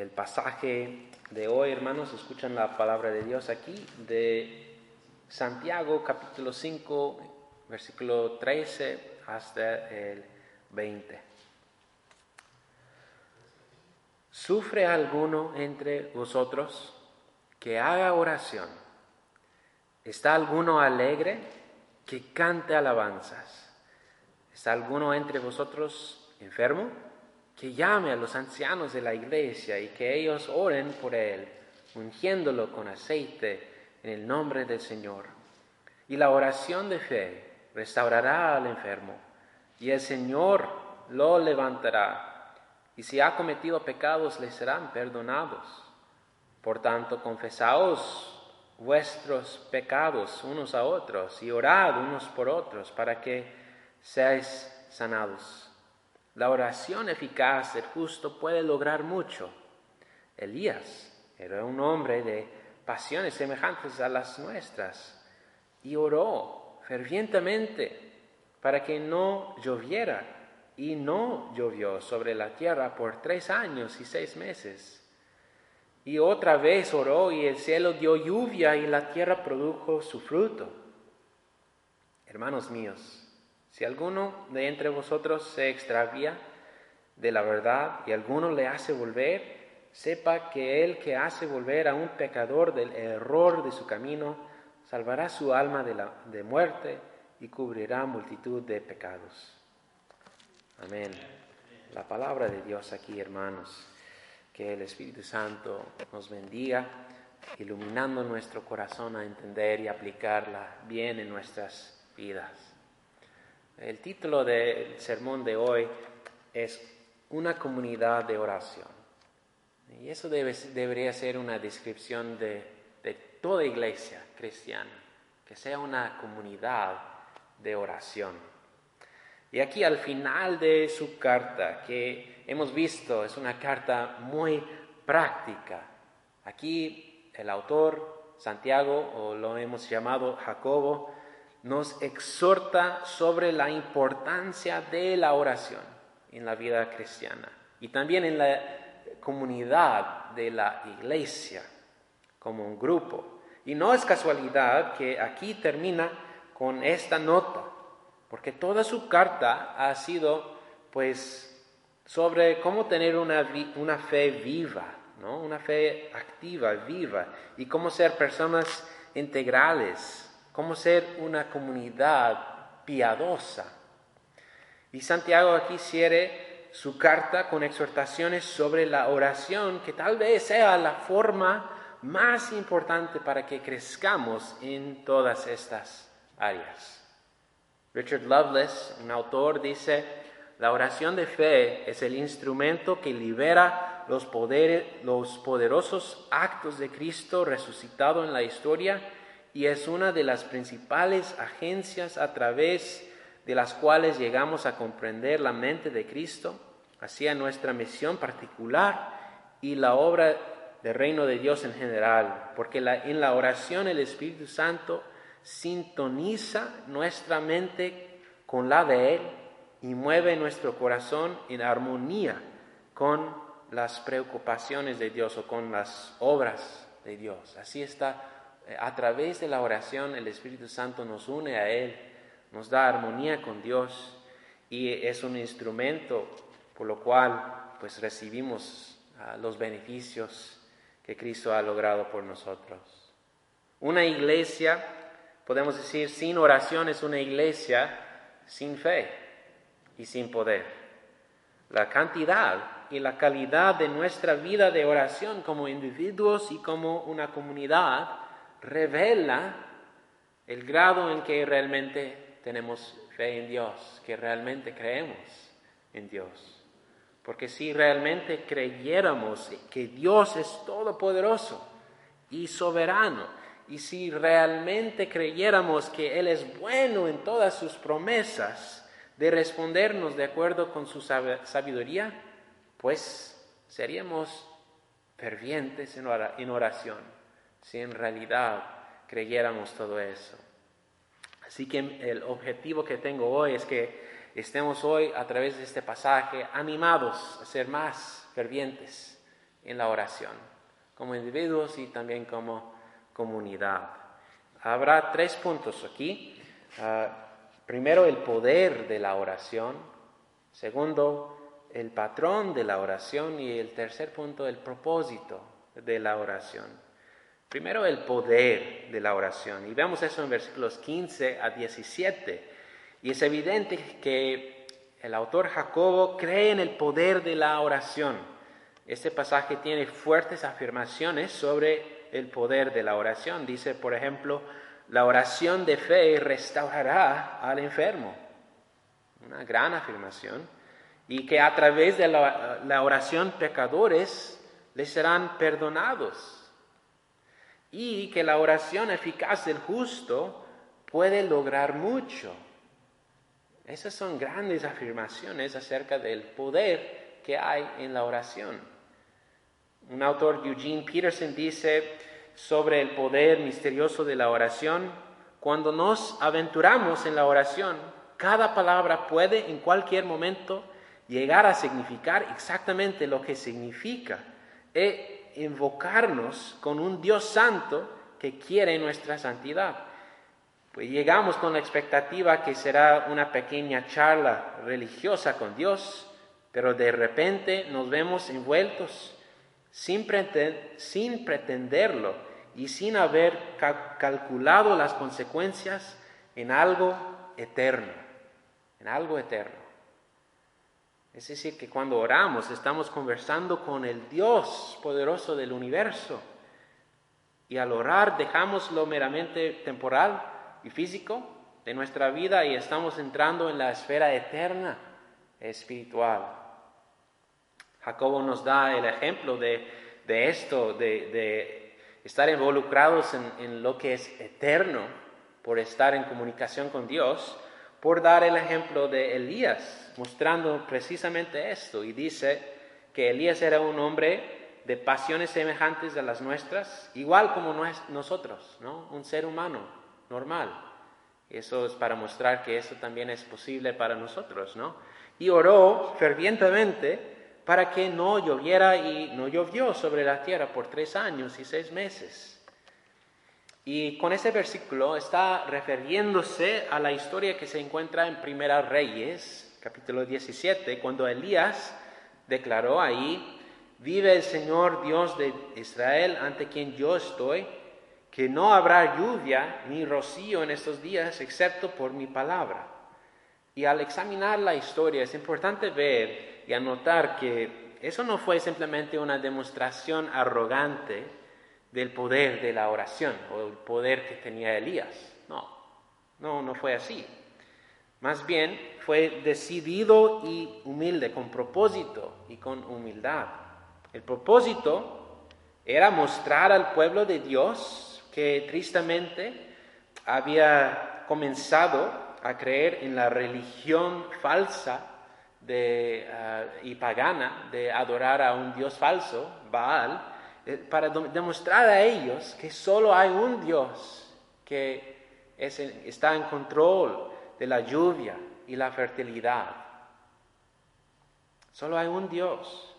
el pasaje de hoy, hermanos, escuchan la palabra de Dios aquí, de Santiago capítulo 5, versículo 13 hasta el 20. ¿Sufre alguno entre vosotros que haga oración? ¿Está alguno alegre que cante alabanzas? ¿Está alguno entre vosotros enfermo? Que llame a los ancianos de la iglesia y que ellos oren por él, ungiéndolo con aceite en el nombre del Señor. Y la oración de fe restaurará al enfermo y el Señor lo levantará. Y si ha cometido pecados, le serán perdonados. Por tanto, confesaos vuestros pecados unos a otros y orad unos por otros para que seáis sanados. La oración eficaz del justo puede lograr mucho. Elías era un hombre de pasiones semejantes a las nuestras y oró fervientemente para que no lloviera y no llovió sobre la tierra por tres años y seis meses. Y otra vez oró y el cielo dio lluvia y la tierra produjo su fruto. Hermanos míos, si alguno de entre vosotros se extravía de la verdad y alguno le hace volver, sepa que el que hace volver a un pecador del error de su camino, salvará su alma de, la, de muerte y cubrirá multitud de pecados. Amén. La palabra de Dios aquí, hermanos. Que el Espíritu Santo nos bendiga, iluminando nuestro corazón a entender y aplicarla bien en nuestras vidas. El título del sermón de hoy es Una comunidad de oración. Y eso debe, debería ser una descripción de, de toda iglesia cristiana, que sea una comunidad de oración. Y aquí al final de su carta, que hemos visto, es una carta muy práctica. Aquí el autor, Santiago, o lo hemos llamado Jacobo, nos exhorta sobre la importancia de la oración en la vida cristiana y también en la comunidad de la iglesia como un grupo. Y no es casualidad que aquí termina con esta nota, porque toda su carta ha sido pues sobre cómo tener una, una fe viva, ¿no? una fe activa, viva, y cómo ser personas integrales, cómo ser una comunidad piadosa. Y Santiago aquí cierre su carta con exhortaciones sobre la oración, que tal vez sea la forma más importante para que crezcamos en todas estas áreas. Richard Lovelace, un autor, dice, la oración de fe es el instrumento que libera los, los poderosos actos de Cristo resucitado en la historia y es una de las principales agencias a través de las cuales llegamos a comprender la mente de Cristo, hacia nuestra misión particular y la obra del reino de Dios en general, porque en la oración el Espíritu Santo sintoniza nuestra mente con la de Él y mueve nuestro corazón en armonía con las preocupaciones de Dios o con las obras de Dios. Así está, a través de la oración el Espíritu Santo nos une a Él, nos da armonía con Dios y es un instrumento por lo cual pues recibimos ah, los beneficios que Cristo ha logrado por nosotros. Una iglesia podemos decir, sin oración es una iglesia sin fe y sin poder. La cantidad y la calidad de nuestra vida de oración como individuos y como una comunidad revela el grado en que realmente tenemos fe en Dios, que realmente creemos en Dios. Porque si realmente creyéramos que Dios es todopoderoso y soberano, y si realmente creyéramos que Él es bueno en todas sus promesas de respondernos de acuerdo con su sabiduría, pues seríamos fervientes en oración, si en realidad creyéramos todo eso. Así que el objetivo que tengo hoy es que estemos hoy a través de este pasaje animados a ser más fervientes en la oración, como individuos y también como comunidad. Habrá tres puntos aquí. Ah, primero, el poder de la oración. Segundo, el patrón de la oración. Y el tercer punto, el propósito de la oración. Primero, el poder de la oración. Y vemos eso en versículos 15 a 17. Y es evidente que el autor Jacobo cree en el poder de la oración. Este pasaje tiene fuertes afirmaciones sobre el poder de la oración. Dice, por ejemplo, la oración de fe restaurará al enfermo. Una gran afirmación. Y que a través de la, oración pecadores les serán perdonados. Y que la oración eficaz del justo puede lograr mucho. Esas son grandes afirmaciones acerca del poder que hay en la oración. Un autor, Eugene Peterson, dice sobre el poder misterioso de la oración, cuando nos aventuramos en la oración, cada palabra puede en cualquier momento llegar a significar exactamente lo que significa invocarnos con un Dios santo que quiere nuestra santidad. Pues llegamos con la expectativa que será una pequeña charla religiosa con Dios, pero de repente nos vemos envueltos sin, pretenderlo y sin haber calculado las consecuencias en algo eterno, en algo eterno. Es decir, que cuando oramos estamos conversando con el Dios poderoso del universo y al orar dejamos lo meramente temporal y físico de nuestra vida y estamos entrando en la esfera eterna espiritual. Jacobo nos da el ejemplo de, esto, de, estar involucrados en, lo que es eterno por estar en comunicación con Dios, por dar el ejemplo de Elías, mostrando precisamente esto. Y dice que Elías era un hombre de pasiones semejantes a las nuestras, igual como nosotros, ¿no? un ser humano normal. Eso es para mostrar que eso también es posible para nosotros, ¿no? Y oró fervientemente para que no lloviera y no llovió sobre la tierra por tres años y seis meses. Y con ese versículo está refiriéndose a la historia que se encuentra en Primera Reyes, capítulo 17, cuando Elías declaró ahí, vive el Señor Dios de Israel ante quien yo estoy, que no habrá lluvia ni rocío en estos días excepto por mi palabra. Y al examinar la historia es importante ver y anotar que eso no fue simplemente una demostración arrogante del poder de la oración o el poder que tenía Elías. No, no, no fue así. Más bien fue decidido y humilde, con propósito y con humildad. El propósito era mostrar al pueblo de Dios que tristemente había comenzado a creer en la religión falsa ah, y pagana de adorar a un dios falso, Baal, para demostrar a ellos que solo hay un Dios que está en control de la lluvia y la fertilidad. Solo hay un Dios.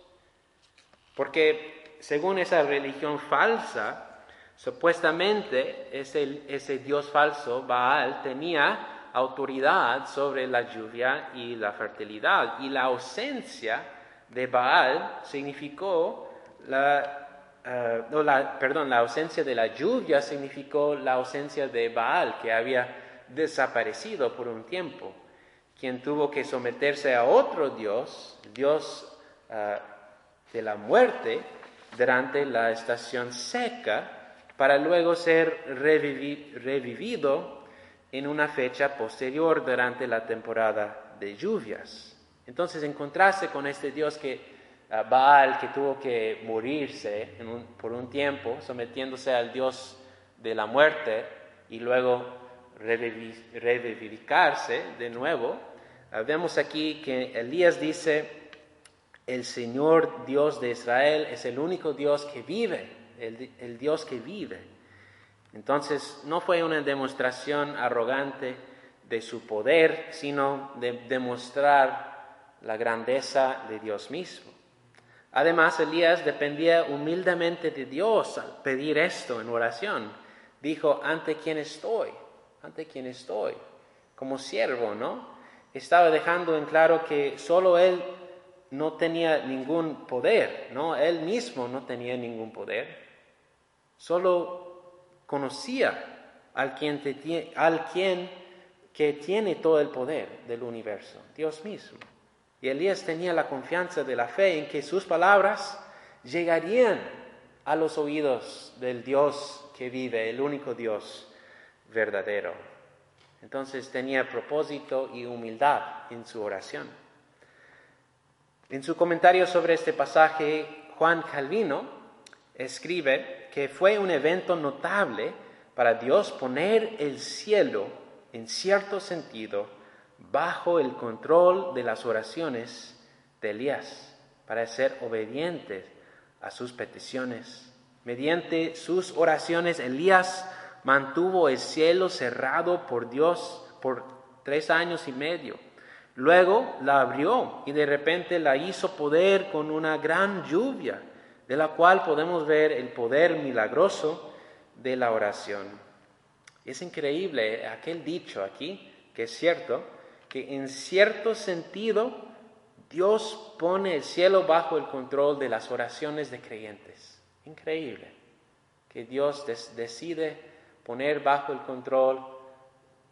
Porque según esa religión falsa, supuestamente ese, ese Dios falso, Baal, tenía autoridad sobre la lluvia y la fertilidad. Y la ausencia de Baal significó la, eh, la, perdón, la ausencia de la lluvia significó la ausencia de Baal, que había desaparecido por un tiempo, quien tuvo que someterse a otro Dios, Dios eh, de la muerte, durante la estación seca, para luego ser revivido en una fecha posterior durante la temporada de lluvias. Entonces encontrarse con este Dios que Baal que tuvo que morirse por un tiempo, sometiéndose al Dios de la muerte y luego revivificarse de nuevo, ah, vemos aquí que Elías dice, el Señor Dios de Israel es el único Dios que vive, el Dios que vive. Entonces no fue una demostración arrogante de su poder, sino de demostrar la grandeza de Dios mismo. Además, Elías dependía humildemente de Dios al pedir esto en oración. Dijo, ante quién estoy, ante quién estoy, como siervo, ¿no? Estaba dejando en claro que solo él no tenía ningún poder, ¿no? Él mismo no tenía ningún poder. Solo conocía al quien, al quien que tiene todo el poder del universo, Dios mismo. Y Elías tenía la confianza de la fe en que sus palabras llegarían a los oídos del Dios que vive, el único Dios verdadero. Entonces tenía propósito y humildad en su oración. En su comentario sobre este pasaje, Juan Calvino escribe que fue un evento notable para Dios poner el cielo, en cierto sentido, bajo el control de las oraciones de Elías para ser obedientes a sus peticiones. Mediante sus oraciones, Elías mantuvo el cielo cerrado por Dios por tres años y medio. Luego la abrió y de repente la hizo poder con una gran lluvia, de la cual podemos ver el poder milagroso de la oración. Es increíble aquel dicho aquí, que es cierto, que en cierto sentido Dios pone el cielo bajo el control de las oraciones de creyentes. Increíble que Dios decide poner bajo el control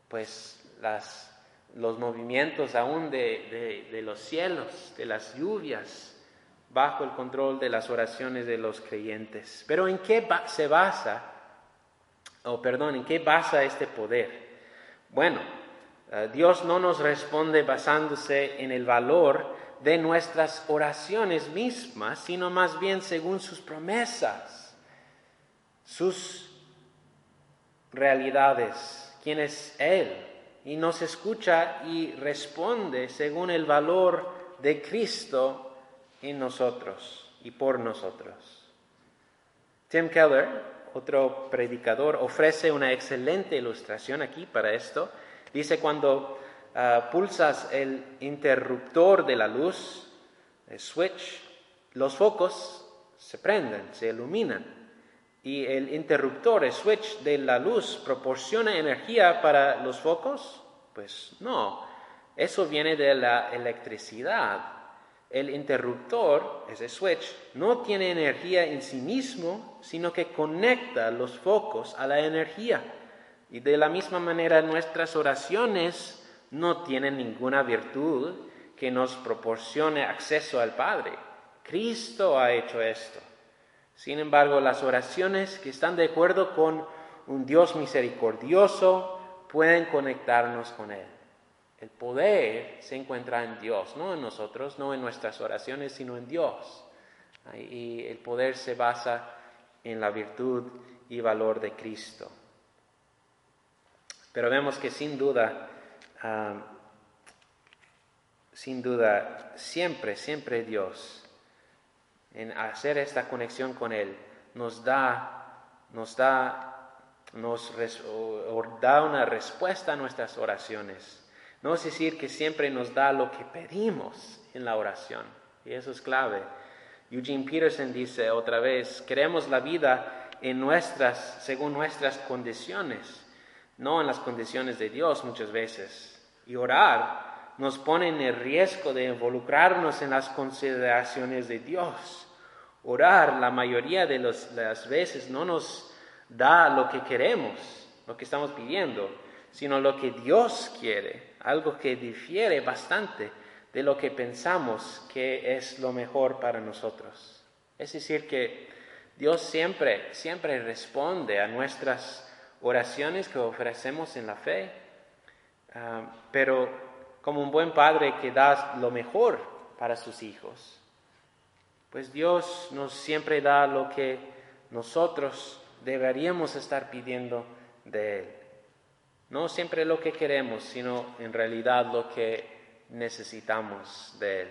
pues las, los movimientos aún de, de, los cielos, de las lluvias, bajo el control de las oraciones de los creyentes. Pero ¿en qué se basa, o oh, perdón, en qué basa este poder? Bueno, Dios no nos responde basándose en el valor de nuestras oraciones mismas, sino más bien según sus promesas, sus realidades, quién es Él, y nos escucha y responde según el valor de Cristo en nosotros y por nosotros. Tim Keller, otro predicador, ofrece una excelente ilustración aquí para esto Dice cuando ah, pulsas el interruptor de la luz, el switch, los focos se prenden, se iluminan. Y el interruptor, el switch de la luz, proporciona energía para los focos? Pues no, eso viene de la electricidad. El interruptor, ese switch, no tiene energía en sí mismo, sino que conecta los focos a la energía. Y de la misma manera nuestras oraciones no tienen ninguna virtud que nos proporcione acceso al Padre. Cristo ha hecho esto. Sin embargo, las oraciones que están de acuerdo con un Dios misericordioso pueden conectarnos con Él. El poder se encuentra en Dios, no en nosotros, no en nuestras oraciones, sino en Dios. Y el poder se basa en la virtud y valor de Cristo. Pero vemos que sin duda, sin duda, siempre, siempre Dios, en hacer esta conexión con Él, nos da, nos da, nos da una respuesta a nuestras oraciones. No es decir que siempre nos da lo que pedimos en la oración. Y eso es clave. Eugene Peterson dice otra vez, queremos la vida en nuestras, según nuestras condiciones no en las condiciones de Dios muchas veces. Y orar nos pone en el riesgo de involucrarnos en las consideraciones de Dios. Orar la mayoría de, las veces no nos da lo que queremos, lo que estamos pidiendo, sino lo que Dios quiere, algo que difiere bastante de lo que pensamos que es lo mejor para nosotros. Es decir, que Dios siempre, siempre responde a nuestras oraciones que ofrecemos en la fe, ah, pero como un buen padre que da lo mejor para sus hijos, pues Dios nos siempre da lo que nosotros deberíamos estar pidiendo de Él. No siempre lo que queremos, sino en realidad lo que necesitamos de Él.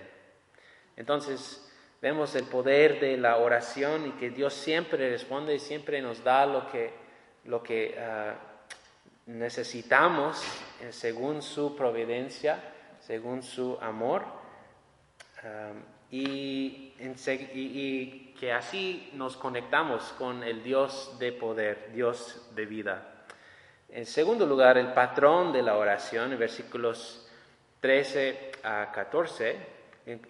Entonces, vemos el poder de la oración y que Dios siempre responde y siempre nos da lo que lo que ah, necesitamos según su providencia, según su amor. Ah, y, y, que así nos conectamos con el Dios de poder, Dios de vida. En segundo lugar, el patrón de la oración, en versículos 13 a 14,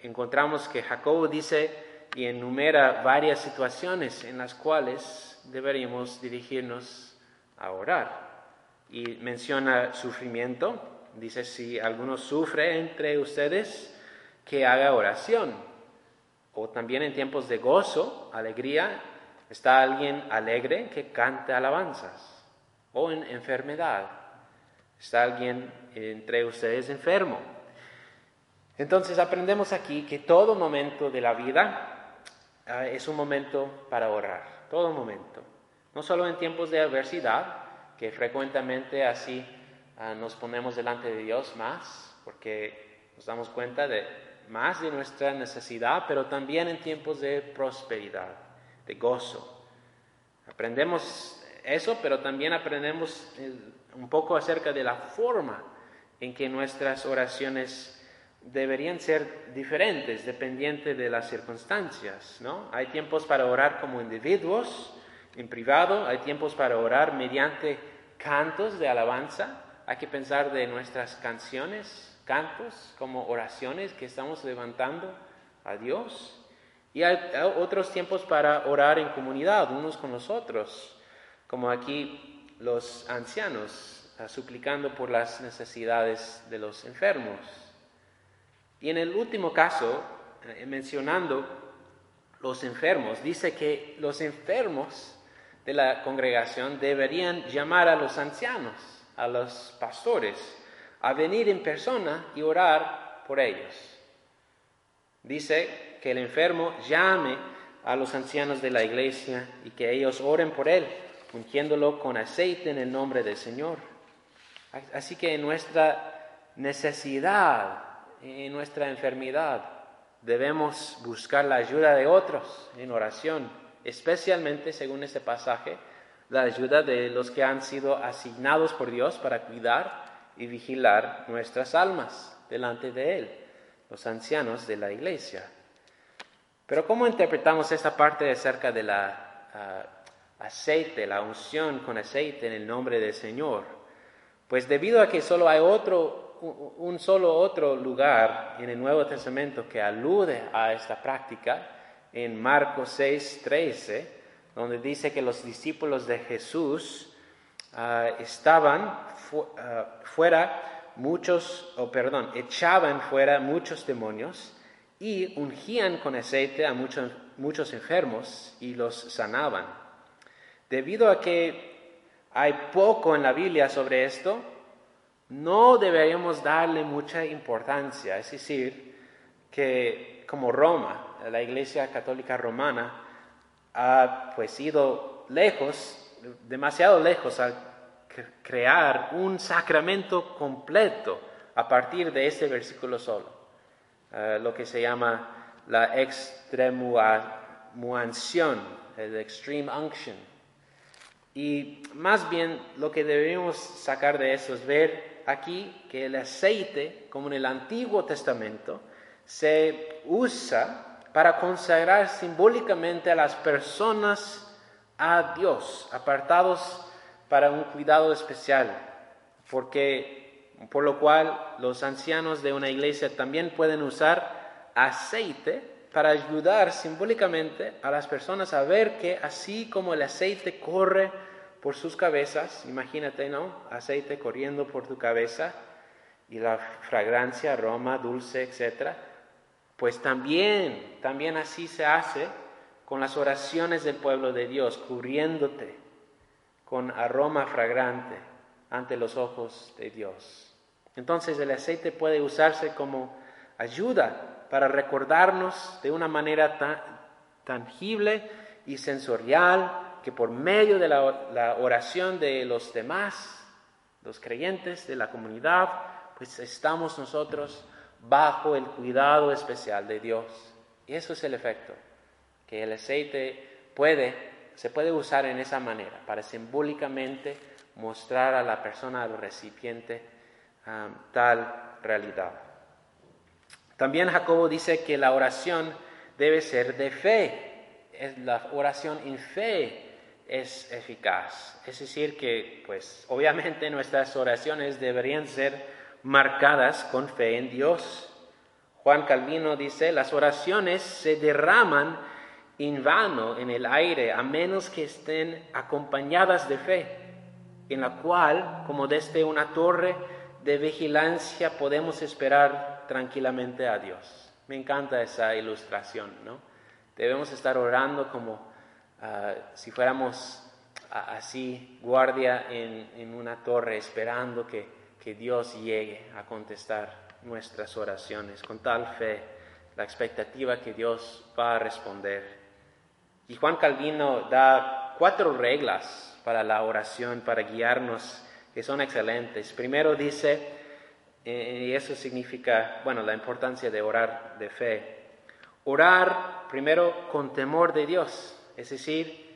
encontramos que Jacobo dice y enumera varias situaciones en las cuales deberíamos dirigirnos a orar. Y menciona sufrimiento, dice si alguno sufre entre ustedes, que haga oración. O también en tiempos de gozo, alegría, está alguien alegre que cante alabanzas. O en enfermedad, está alguien entre ustedes enfermo. Entonces aprendemos aquí que todo momento de la vida ah, es un momento para orar, todo momento. No solo en tiempos de adversidad, que frecuentemente así ah, nos ponemos delante de Dios más, porque nos damos cuenta de más de nuestra necesidad, pero también en tiempos de prosperidad, de gozo. Aprendemos eso, pero también aprendemos eh, un poco acerca de la forma en que nuestras oraciones deberían ser diferentes dependiente de las circunstancias, ¿no? Hay tiempos para orar como individuos, en privado, hay tiempos para orar mediante cantos de alabanza, hay que pensar de nuestras canciones, cantos, como oraciones que estamos levantando a Dios. Y hay otros tiempos para orar en comunidad, unos con los otros, como aquí los ancianos, ah, suplicando por las necesidades de los enfermos. Y en el último caso, eh, mencionando los enfermos, dice que los enfermos de la congregación deberían llamar a los ancianos, a los pastores, a venir en persona y orar por ellos. Dice que el enfermo llame a los ancianos de la iglesia y que ellos oren por él, ungiéndolo con aceite en el nombre del Señor. Así que en nuestra necesidad, en nuestra enfermedad, debemos buscar la ayuda de otros en oración, especialmente, según este pasaje, la ayuda de los que han sido asignados por Dios para cuidar y vigilar nuestras almas delante de Él, los ancianos de la iglesia. Pero ¿cómo interpretamos esta parte acerca de la ah, aceite, la unción con aceite en el nombre del Señor? Pues debido a que solo hay otro, un solo otro lugar en el Nuevo Testamento que alude a esta práctica, en Marcos 6, 13, donde dice que los discípulos de Jesús ah, estaban Ah, fuera muchos, o perdón, echaban fuera muchos demonios y ungían con aceite a muchos, muchos enfermos y los sanaban. Debido a que hay poco en la Biblia sobre esto, no deberíamos darle mucha importancia. Es decir, que como Roma, la Iglesia Católica Romana, ha pues ido lejos, demasiado lejos al crear un sacramento completo a partir de este versículo solo, eh, lo que se llama la extremuación, el extreme unction. Y más bien lo que debemos sacar de eso es ver aquí que el aceite, como en el Antiguo Testamento, se usa para consagrar simbólicamente a las personas a Dios, apartados para un cuidado especial, porque por lo cual los ancianos de una iglesia también pueden usar aceite para ayudar simbólicamente a las personas a ver que así como el aceite corre por sus cabezas, imagínate, ¿no? Aceite corriendo por tu cabeza y la fragancia, aroma, dulce, etcétera, pues también, también así se hace con las oraciones del pueblo de Dios, cubriéndote con aroma fragrante ante los ojos de Dios. Entonces el aceite puede usarse como ayuda para recordarnos de una manera tan tangible y sensorial que por medio de la, oración de los demás, los creyentes de la comunidad, pues estamos nosotros bajo el cuidado especial de Dios. Y eso es el efecto, que el aceite puede se puede usar en esa manera, para simbólicamente mostrar a la persona, al recipiente, tal realidad. También Jacobo dice que la oración debe ser de fe. La oración en fe es eficaz. Es decir, que pues obviamente nuestras oraciones deberían ser marcadas con fe en Dios. Juan Calvino dice, las oraciones se derraman en vano en el aire a menos que estén acompañadas de fe, en la cual, como desde una torre de vigilancia, podemos esperar tranquilamente a Dios. Me encanta esa ilustración, ¿no? Debemos estar orando como ah, si fuéramos así guardia en, una torre esperando que, que Dios llegue a contestar nuestras oraciones con tal fe, la expectativa que Dios va a responder. Y Juan Calvino da cuatro reglas para la oración, para guiarnos, que son excelentes. Primero dice, eh, y eso significa, bueno, la importancia de orar de fe. Orar primero con temor de Dios, es decir,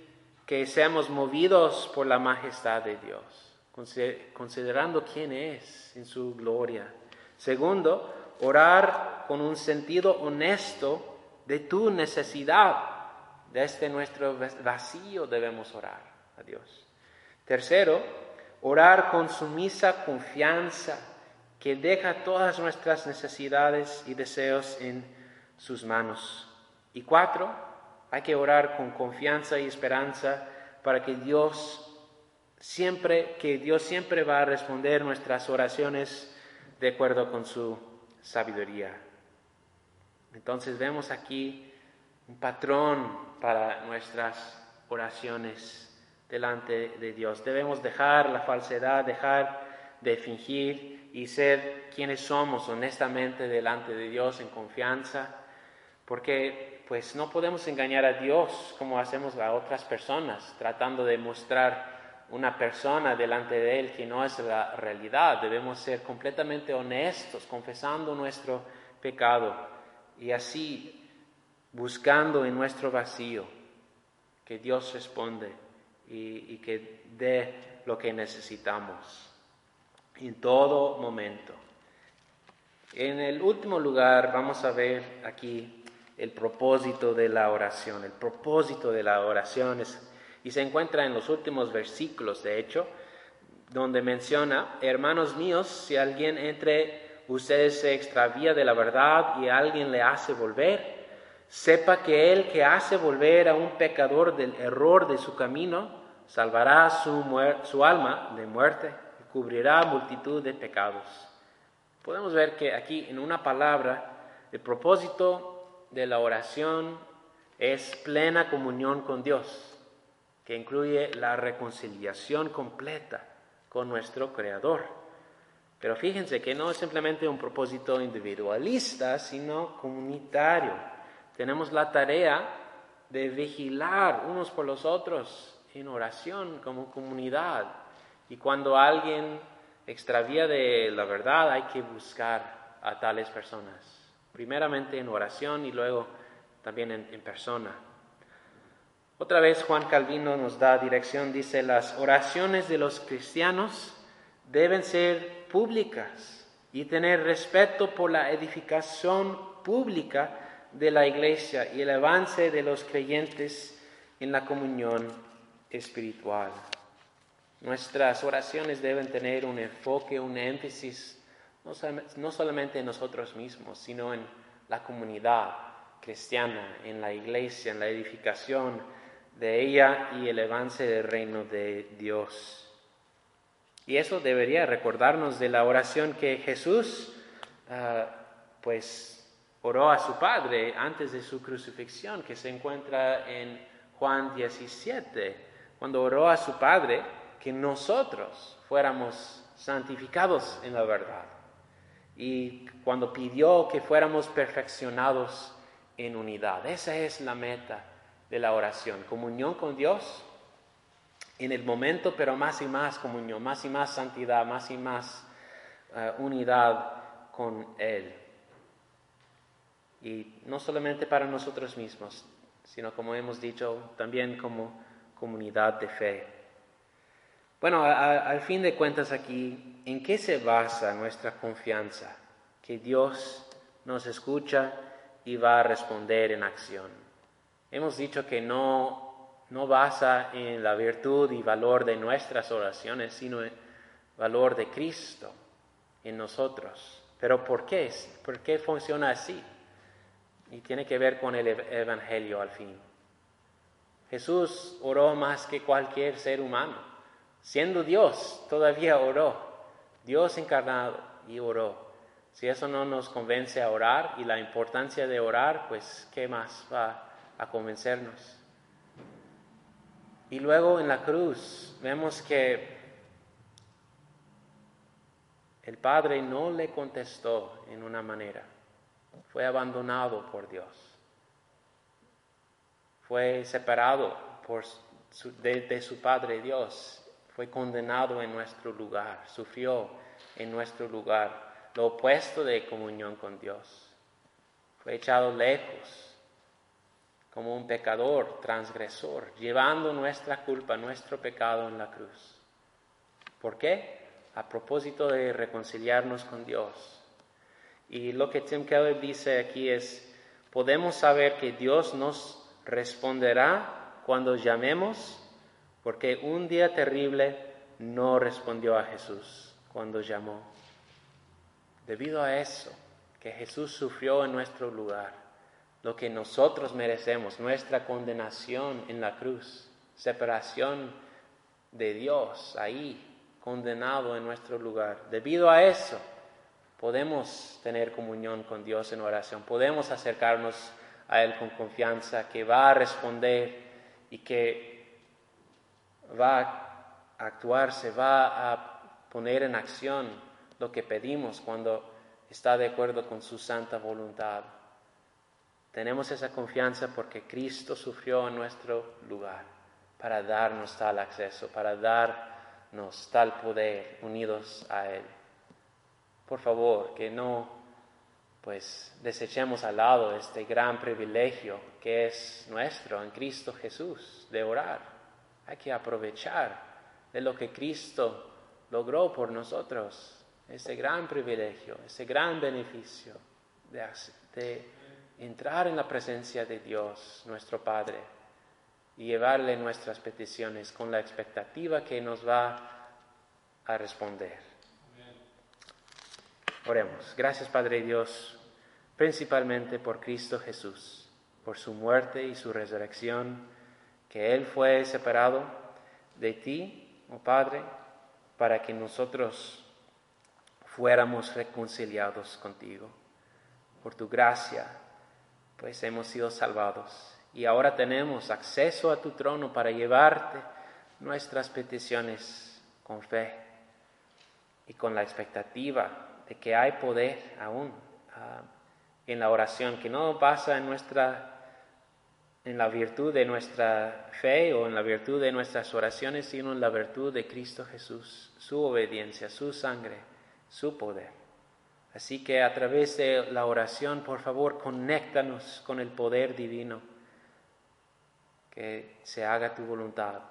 que seamos movidos por la majestad de Dios, considerando quién es en su gloria. Segundo, orar con un sentido honesto de tu necesidad desde nuestro vacío debemos orar a Dios. Tercero, orar con sumisa confianza que deja todas nuestras necesidades y deseos en sus manos. Y cuatro, hay que orar con confianza y esperanza para que Dios siempre, que Dios siempre va a responder nuestras oraciones de acuerdo con su sabiduría. Entonces vemos aquí un patrón para nuestras oraciones delante de Dios. Debemos dejar la falsedad, dejar de fingir y ser quienes somos honestamente delante de Dios en confianza, porque pues no podemos engañar a Dios como hacemos a otras personas, tratando de mostrar una persona delante de Él que no es la realidad. Debemos ser completamente honestos, confesando nuestro pecado y así buscando en nuestro vacío que Dios responde y, que dé lo que necesitamos en todo momento. En el último lugar vamos a ver aquí el propósito de la oración. El propósito de la oración es, y se encuentra en los últimos versículos, de hecho, donde menciona, hermanos míos, si alguien entre ustedes se extravía de la verdad y alguien le hace volver, Sepa que el que hace volver a un pecador del error de su camino, salvará su, su alma de muerte y cubrirá multitud de pecados. Podemos ver que aquí en una palabra el propósito de la oración es plena comunión con Dios, que incluye la reconciliación completa con nuestro Creador. Pero fíjense que no es simplemente un propósito individualista, sino comunitario tenemos la tarea de vigilar unos por los otros en oración como comunidad. Y cuando alguien extravía de la verdad, hay que buscar a tales personas. Primeramente en oración y luego también en, en persona. Otra vez Juan Calvino nos da dirección, dice, las oraciones de los cristianos deben ser públicas y tener respeto por la edificación pública de la iglesia y el avance de los creyentes en la comunión espiritual. Nuestras oraciones deben tener un enfoque, un énfasis, no solamente en nosotros mismos, sino en la comunidad cristiana, en la iglesia, en la edificación de ella y el avance del reino de Dios. Y eso debería recordarnos de la oración que Jesús, ah, pues, oró a su Padre antes de su crucifixión, que se encuentra en Juan 17, cuando oró a su Padre que nosotros fuéramos santificados en la verdad. Y cuando pidió que fuéramos perfeccionados en unidad. Esa es la meta de la oración. Comunión con Dios en el momento, pero más y más comunión, más y más santidad, más y más eh, unidad con Él. Y no solamente para nosotros mismos, sino como hemos dicho, también como comunidad de fe. Bueno, al fin de cuentas aquí, ¿en qué se basa nuestra confianza? Que Dios nos escucha y va a responder en acción. Hemos dicho que no, no basa en la virtud y valor de nuestras oraciones, sino en valor de Cristo en nosotros. Pero ¿por qué? ¿Por qué funciona así? Y tiene que ver con el Evangelio al fin. Jesús oró más que cualquier ser humano. Siendo Dios, todavía oró. Dios encarnado y oró. Si eso no nos convence a orar y la importancia de orar, pues ¿qué más va a convencernos? Y luego en la cruz vemos que el Padre no le contestó en una manera, fue abandonado por Dios, fue separado por de, su Padre Dios, fue condenado en nuestro lugar, sufrió en nuestro lugar, lo opuesto de comunión con Dios, fue echado lejos como un pecador, transgresor, llevando nuestra culpa, nuestro pecado en la cruz. ¿Por qué? a propósito de reconciliarnos con Dios. Y lo que Tim Keller dice aquí es, podemos saber que Dios nos responderá cuando llamemos, porque un día terrible no respondió a Jesús cuando llamó. Debido a eso, que Jesús sufrió en nuestro lugar, lo que nosotros merecemos, nuestra condenación en la cruz, separación de Dios ahí condenado en nuestro lugar. Debido a eso, podemos tener comunión con Dios en oración, podemos acercarnos a Él con confianza, que va a responder y que va a actuar, se va a poner en acción lo que pedimos cuando está de acuerdo con su santa voluntad. Tenemos esa confianza porque Cristo sufrió en nuestro lugar para darnos tal acceso, para dar nos da el poder unidos a Él. Por favor, que no pues desechemos al lado este gran privilegio que es nuestro en Cristo Jesús de orar. Hay que aprovechar de lo que Cristo logró por nosotros, ese gran privilegio, ese gran beneficio de, de entrar en la presencia de Dios, nuestro Padre y llevarle nuestras peticiones con la expectativa que nos va a responder. Oremos. Gracias Padre Dios, principalmente por Cristo Jesús, por su muerte y su resurrección, que Él fue separado de ti, oh Padre, para que nosotros fuéramos reconciliados contigo. Por tu gracia, pues hemos sido salvados y ahora tenemos acceso a tu trono para llevarte nuestras peticiones con fe y con la expectativa de que hay poder aún ah, en la oración, que no pasa en nuestra en la virtud de nuestra fe o en la virtud de nuestras oraciones, sino en la virtud de Cristo Jesús, su obediencia, su sangre, su poder. Así que a través de la oración, por favor, conéctanos con el poder divino que se haga tu voluntad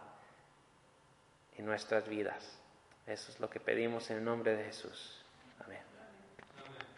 en nuestras vidas. Eso es lo que pedimos en el nombre de Jesús.